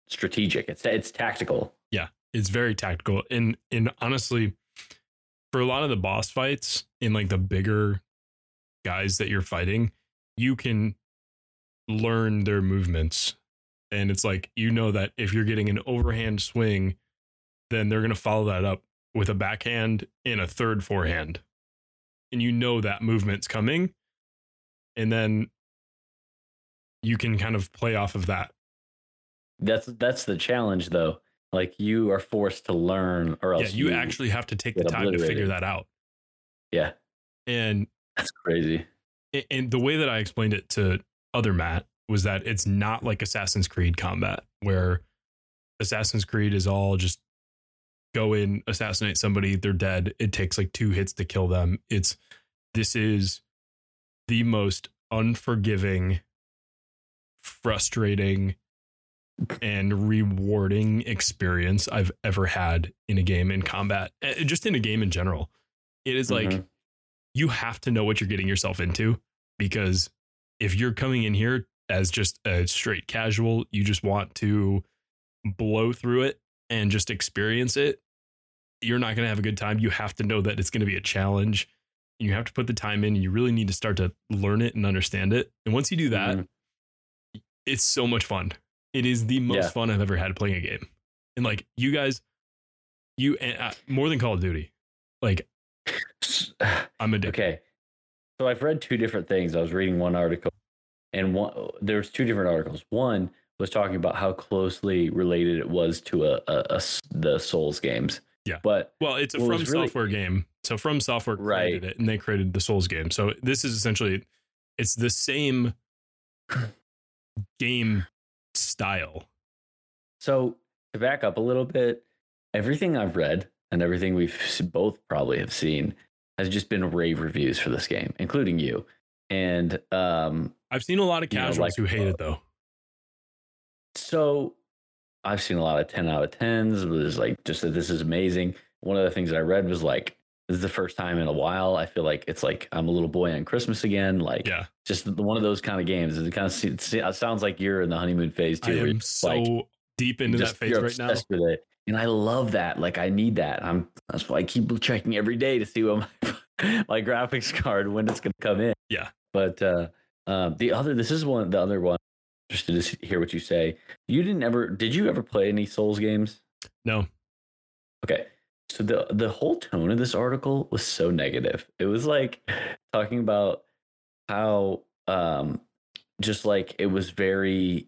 strategic. It's it's tactical. Yeah, it's very tactical. And and honestly, for a lot of the boss fights in like the bigger guys that you're fighting, you can learn their movements. And it's like you know that if you're getting an overhand swing, then they're going to follow that up with a backhand and a third forehand. And you know that movement's coming. And then you can kind of play off of that. That's that's the challenge though. Like you are forced to learn or else Yeah, you, you actually have to take the time to figure that out. Yeah. And that's crazy. And the way that I explained it to other Matt was that it's not like Assassin's Creed combat where Assassin's Creed is all just go in, assassinate somebody, they're dead. It takes like two hits to kill them. It's this is the most unforgiving, frustrating, and rewarding experience I've ever had in a game in combat, just in a game in general. It is like mm-hmm. you have to know what you're getting yourself into because if you're coming in here as just a straight casual, you just want to blow through it and just experience it, you're not going to have a good time. You have to know that it's going to be a challenge. And you have to put the time in. And you really need to start to learn it and understand it. And once you do that, mm-hmm. it's so much fun. It is the most yeah. fun I've ever had playing a game. And like you guys, you uh, more than Call of Duty, like I'm addicted. Okay, so I've read two different things. I was reading one article, and one there's two different articles. One was talking about how closely related it was to a, a, a the Souls games. Yeah, but well, it's a From Software game. So From Software created right. it, and they created the Souls game. So this is essentially it's the same game style. So to back up a little bit, everything I've read and everything we've both probably have seen has just been rave reviews for this game, including you. And um, I've seen a lot of casuals you know, like, who hate it though. So I've seen a lot of 10 out of 10s. It was like just that this is amazing. One of the things that I read was like, this is the first time in a while. I feel like it's like I'm a little boy on Christmas again. Like, yeah, just one of those kind of games. It kind of it sounds like you're in the honeymoon phase too. I am so like, deep into that phase right now. With it. And I love that. Like, I need that. I'm that's why I keep checking every day to see what my my graphics card when it's going to come in. Yeah. But uh, uh, the other, this is one, the other one. Interested to hear what you say. You didn't ever, did you ever play any Souls games? No. Okay. So the the whole tone of this article was so negative. It was like talking about how um just like it was very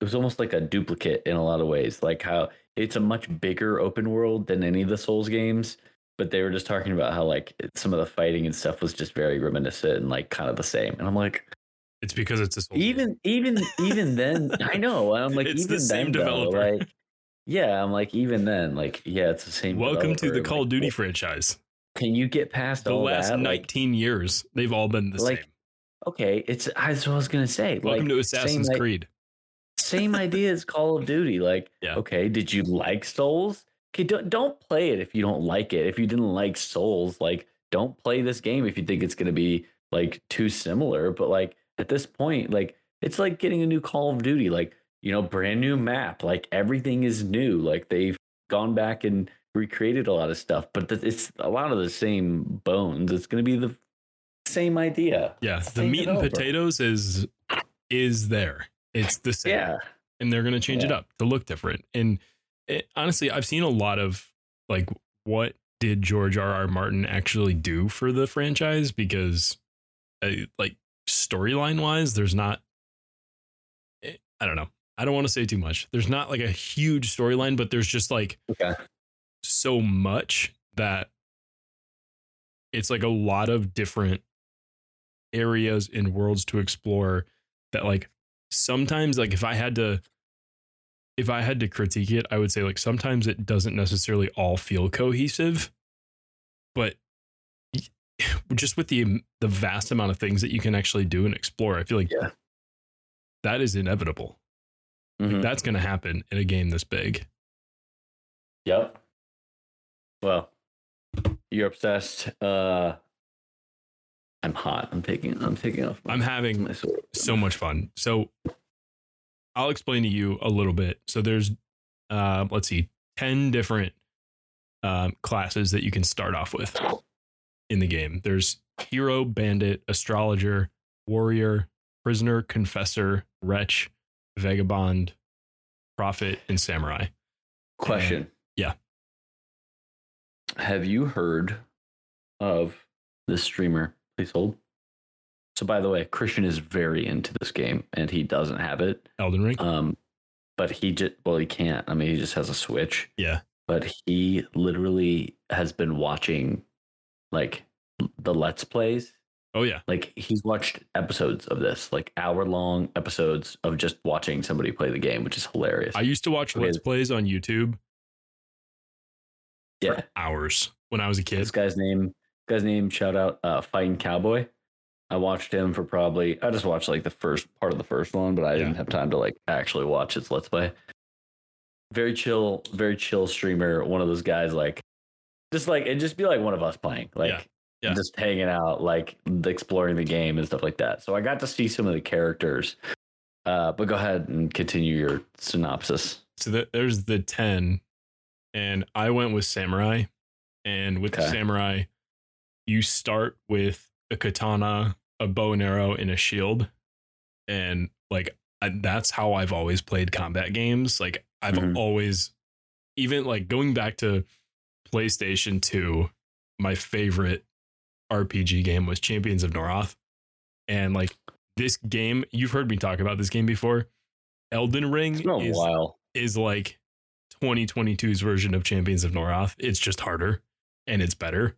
it was almost like a duplicate in a lot of ways. Like how it's a much bigger open world than any of the Souls games, but they were just talking about how like some of the fighting and stuff was just very reminiscent and like kind of the same. And I'm like, it's because it's a Souls even game. even even then. I know. I'm like it's even the same then, developer. Though, like yeah, I'm like, even then, like, yeah, it's the same. Welcome to the Call of Duty franchise. Can you get past the last that? 19 like, years? They've all been the like, same. Okay, it's that's what I was gonna say. Welcome like, to Assassin's same, Creed. same idea as Call of Duty. Like, yeah. okay, did you like Souls? Okay, don't don't play it if you don't like it. If you didn't like Souls, like, don't play this game if you think it's gonna be like too similar. But like at this point, like, it's like getting a new Call of Duty. Like, you know, brand new map. Like everything is new. Like they've gone back and recreated a lot of stuff, but it's a lot of the same bones. It's going to be the same idea. Yeah, the meat and potatoes is is there. It's the same. Yeah, and they're going to change yeah. it up to look different. And it, honestly, I've seen a lot of like what did George R. R. Martin actually do for the franchise because, uh, like storyline wise, there's not. Eh, I don't know. I don't want to say too much. There's not like a huge storyline, but there's just like okay. so much that it's like a lot of different areas and worlds to explore that like sometimes like if I had to if I had to critique it, I would say like sometimes it doesn't necessarily all feel cohesive, but just with the the vast amount of things that you can actually do and explore, I feel like yeah. that is inevitable. Mhm. That's going to happen in a game this big. Yep. Well, you're obsessed. Uh, I'm hot. I'm taking. I'm taking off. My, I'm having my so much fun. So I'll explain to you a little bit. So there's uh let's see, 10 different um classes that you can start off with in the game. There's hero, bandit, astrologer, warrior, prisoner, confessor, wretch, vagabond, prophet, and samurai. Question. yeah. Have you heard of this streamer? Please hold. So, by the way, Christian is very into this game, and he doesn't have it. Elden Ring? Um, but he just well, he can't. I mean, he just has a Switch. yeah. But he literally has been watching, like, the Let's Plays. Oh yeah. Like, he's watched episodes of this, like hour long episodes of just watching somebody play the game, which is hilarious. I used to watch Okay. Let's Plays on YouTube yeah. for hours when I was a kid. This guy's name, guy's name, shout out, uh, Fighting Cowboy. I watched him for probably, I just watched like the first part of the first one, but I didn't have time to like actually watch his Let's Play. Very chill, very chill streamer. One of those guys, like, just like, and just be like one of us playing, like, Yeah. Yeah. just hanging out, like exploring the game and stuff like that. So I got to see some of the characters. Uh, but go ahead and continue your synopsis. So th- there's the 10 and I went with samurai and with the samurai you start with a katana, a bow and arrow and a shield and like I, that's how I've always played combat games. Like I've Mhm. always even like going back to PlayStation 2, my favorite RPG game was Champions of Norrath. And like this game, you've heard me talk about this game before. Elden Ring It's been a is while. is like 2022's version of Champions of Norrath. It's just harder and it's better.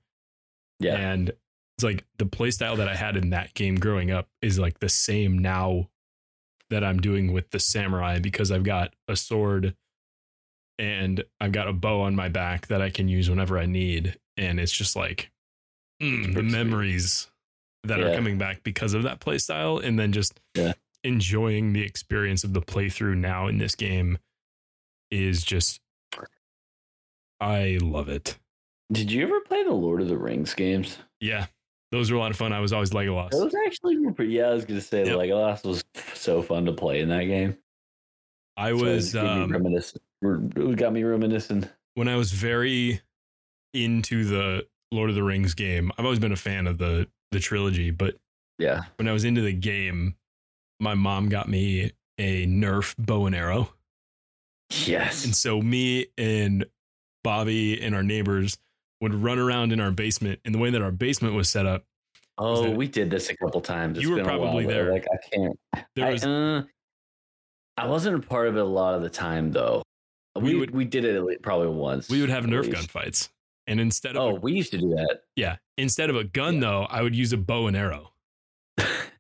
Yeah. And it's like the playstyle that I had in that game growing up is like the same now that I'm doing with the samurai because I've got a sword and I've got a bow on my back that I can use whenever I need. And it's just like mm, the memories that are coming back because of that playstyle. And then just Yeah. enjoying the experience of the playthrough now in this game is just I love it. Did you ever play the Lord of the Rings games? Yeah. Those were a lot of fun. I was always Legolas. Those actually were pretty. Yeah, I was gonna say Yep. Legolas was so fun to play in that game. I So was gave um, reminiscent. It got me reminiscing. when I was very into the Lord of the Rings game. I've always been a fan of the the trilogy, but Yeah. when I was into the game, my mom got me a Nerf bow and arrow. Yes. And so me and Bobby and our neighbors would run around in our basement. And the way that our basement was set up, oh, we did this a couple times. You were been a while, probably there. Like I can't. there I, was uh, I wasn't a part of it a lot of the time though. We We would- we did it probably once. we would have Nerf least. gun fights. And instead of Oh, a, we used to do that yeah, instead of a gun though, I would use a bow and arrow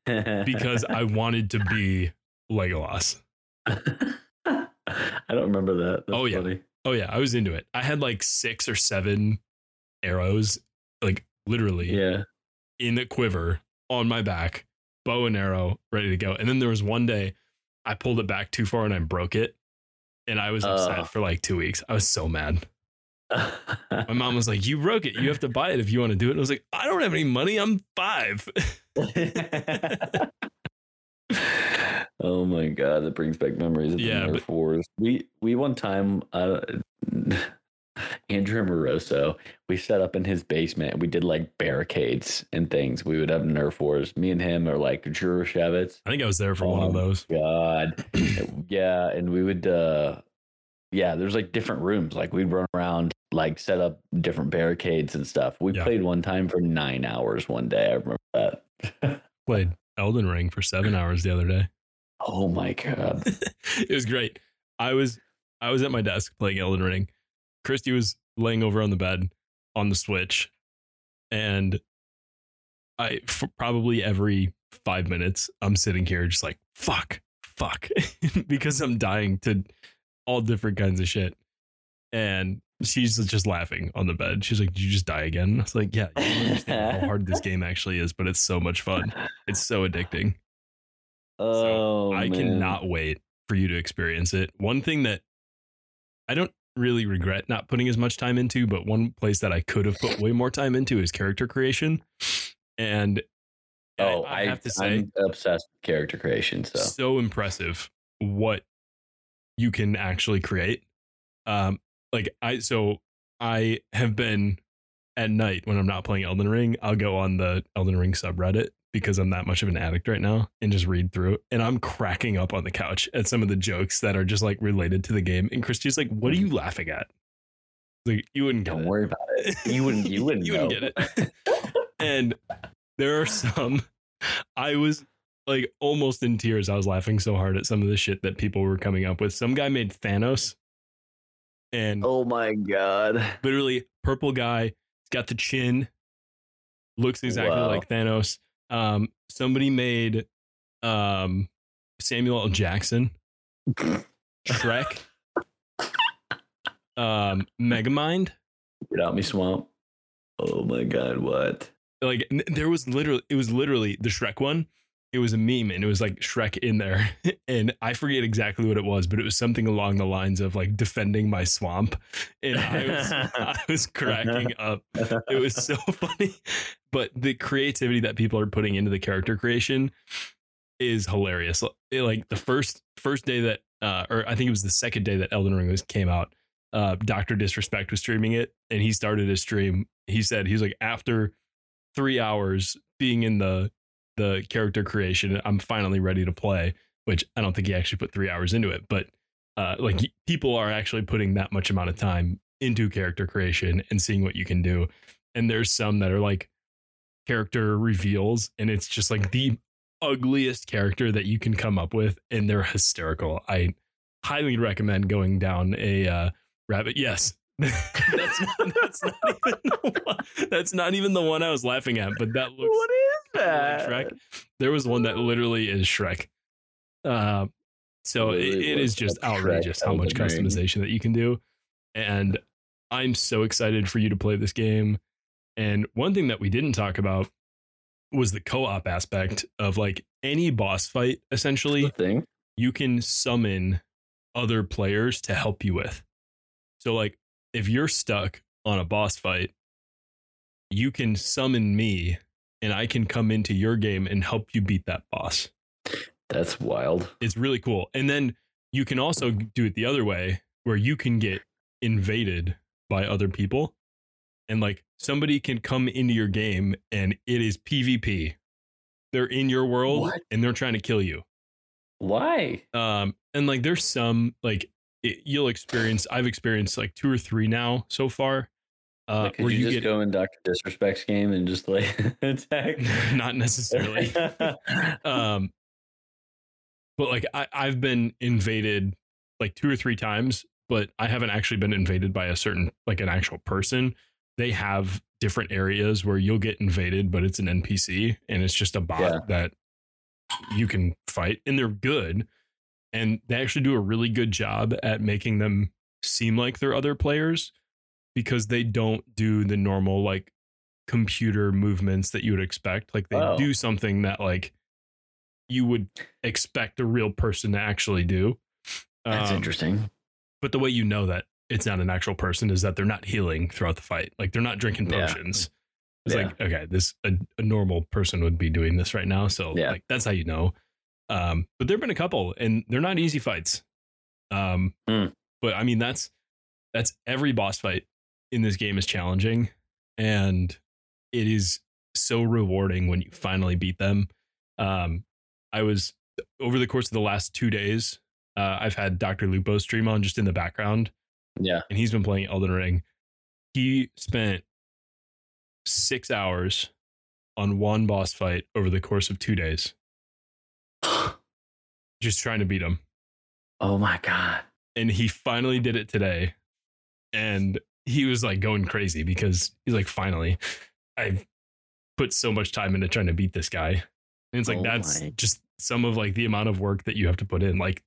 because I wanted to be Legolas. I don't remember that. That's Oh, yeah. funny. Oh yeah, I was into it. I had like six or seven arrows, like literally Yeah. in the quiver on my back, bow and arrow, ready to go. And then there was one day I pulled it back too far and I broke it. And I was upset Ugh. for like two weeks. I was so mad. My mom was like, You broke it. You have to buy it if you want to do it. And I was like, I don't have any money. I'm five. oh my god, that brings back memories of Yeah, the Nerf but- wars. We we one time uh, Andrew Moroso, we set up in his basement. We did like barricades and things. We would have Nerf wars. Me and him are like Drew Shevitz. I think I was there for one of Oh, those. God, yeah, and we would, uh yeah, there's like different rooms. Like we'd run around, like set up different barricades and stuff. We Yeah. played one time for nine hours one day. I remember that. Played Elden Ring for seven hours the other day. oh my god. it was great. I was I was at my desk playing Elden Ring. Christy was laying over on the bed on the Switch, and I for probably every five minutes I'm sitting here just like fuck, fuck, because I'm dying to all different kinds of shit, and she's just laughing on the bed. She's like, "Did you just die again?" I was like, "Yeah, you don't understand how hard this game actually is, but it's so much fun. It's so addicting." Oh, I man. cannot wait for you to experience it. One thing that I don't really regret not putting as much time into, but one place that I could have put way more time into is character creation. And oh, I, I have to say, I'm obsessed with character creation. So so impressive what you can actually create. Um, like I so I have been at night when I'm not playing Elden Ring, I'll go on the Elden Ring subreddit because I'm that much of an addict right now and just read through and I'm cracking up on the couch at some of the jokes that are just like related to the game. And Christy's like, "What are you mm-hmm. laughing at?" Like you wouldn't don't worry about it. You wouldn't. You wouldn't. you wouldn't get it. and there are some. I was like almost in tears. I was laughing so hard at some of the shit that people were coming up with. Some guy made Thanos, and oh my god, literally purple guy. Got the chin. Looks exactly wow. like Thanos um, somebody made um, Samuel L. Jackson, Shrek, um, Megamind. Get out me swamp. Oh my god, what? Like there was literally it was literally the Shrek one. It was a meme and it was like Shrek in there. And I forget exactly what it was, but it was something along the lines of like defending my swamp. And I was I was cracking up. It was so funny but the creativity that people are putting into the character creation is hilarious. Like the first first day that, uh, or I think it was the second day that Elden Ring was came out. Uh, Doctor Disrespect was streaming it, and he started his stream. He said he's like after three hours being in the the character creation, I'm finally ready to play. Which I don't think he actually put three hours into it, but uh, like people are actually putting that much amount of time into character creation and seeing what you can do. And there's some that are like character reveals, and it's just like the ugliest character that you can come up with, and they're hysterical. I highly recommend going down a uh, rabbit. Yes, that's, not, that's not even the one. That's not even the one I was laughing at, but that looks. What is that? Like Shrek. There was one that literally is Shrek. Uh, so it, it is just outrageous how much customization that you can do, and I'm so excited for you to play this game. And one thing that we didn't talk about was the co-op aspect of like any boss fight essentially thing you can summon other players to help you with. So like if you're stuck on a boss fight, you can summon me and I can come into your game and help you beat that boss. That's wild. It's really cool. And then you can also do it the other way where you can get invaded by other people and like somebody can come into your game and it is PvP. They're in your world what? and they're trying to kill you. Why? Um, and like there's some like it, you'll experience. I've experienced like two or three now so far. Uh, like, where you, you just get, go in Doctor Disrespect's game and just like attack? Not necessarily. um, but like I, I've been invaded like two or three times, but I haven't actually been invaded by a certain like an actual person they have different areas where you'll get invaded, but it's an NPC and it's just a bot yeah. that you can fight, and they're good. And they actually do a really good job at making them seem like they're other players because they don't do the normal like computer movements that you would expect. Like they oh. do something that like you would expect a real person to actually do. That's um, interesting. But the way you know that it's not an actual person is that they're not healing throughout the fight. Like they're not drinking potions. Yeah. It's yeah. like, okay, this a, a, normal person would be doing this right now. So yeah. like that's how you know. Um, but there've been a couple and they're not easy fights. Um, mm. but I mean that's that's every boss fight in this game is challenging and it is so rewarding when you finally beat them. Um, I was over the course of the last two days, uh, I've had Dr. Lupo stream on just in the background yeah. And he's been playing Elden Ring. He spent six hours on one boss fight over the course of two days. just trying to beat him. Oh my God. And he finally did it today. And he was like going crazy because he's like, finally, I've put so much time into trying to beat this guy. And it's like, oh that's my. just some of like the amount of work that you have to put in. Like,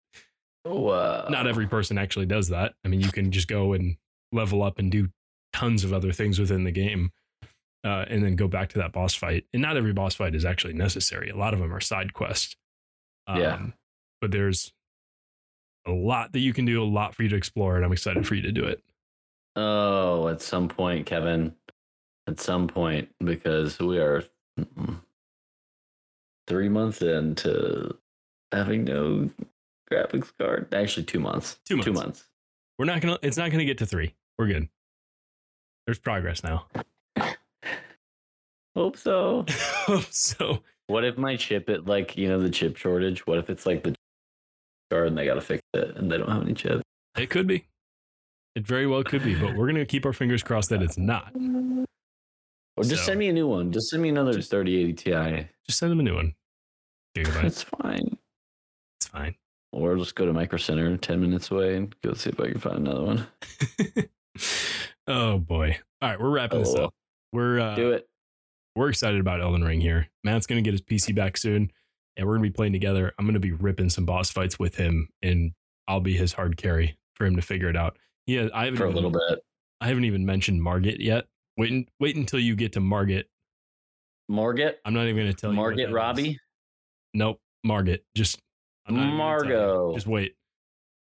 Whoa. Not every person actually does that. I mean, you can just go and level up and do tons of other things within the game, uh, and then go back to that boss fight. And not every boss fight is actually necessary. A lot of them are side quests. Um, yeah. But there's a lot that you can do, a lot for you to explore, and I'm excited for you to do it. Oh, at some point, Kevin. At some point, because we are three months into having no graphics card. Actually, two months. Two months. Two months. We're not gonna. It's not gonna get to three. We're good. There's progress now. Hope so. Hope so What if my chip it like you know the chip shortage? What if it's like the card and they gotta fix it and they don't have any chips? it could be. It very well could be, but we're gonna keep our fingers crossed that it's not. Or just So- send me a new one. Just send me another Just- 3080 Ti. Just send them a new one. Gigabyte. It's fine. it's fine. Or just go to Micro Center 10 minutes away and go see if I can find another one. oh boy. All right, we're wrapping this Oh, up. We're uh, Do it. We're excited about Elden Ring here. Matt's gonna get his PC back soon, and we're gonna be playing together. I'm gonna be ripping some boss fights with him, and I'll be his hard carry for him to figure it out. Yeah, I haven't For a even- little bit. I haven't even mentioned Margit yet. Wait, wait until you get to Margit. Margit? I'm not even gonna tell you. what Margit that is. Robbie? Nope, Margit. Just I'm not even gonna tell you. Margot. Just wait.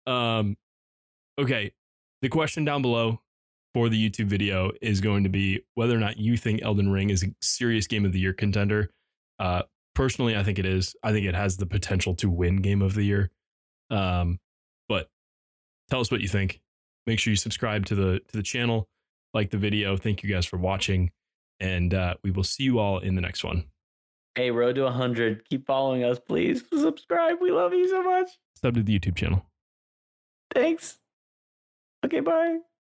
Um, okay. The question down below for the YouTube video is going to be whether or not you think Elden Ring is a serious Game of the Year contender. Uh, personally, I think it is. I think it has the potential to win Game of the Year. Um, but tell us what you think. Make sure you subscribe to the to the channel, like the video. Thank you guys for watching, and uh, we will see you all in the next one. Hey, road to 100. Keep following us, please. Subscribe. We love you so much. Sub to the YouTube channel. Thanks. Okay, bye.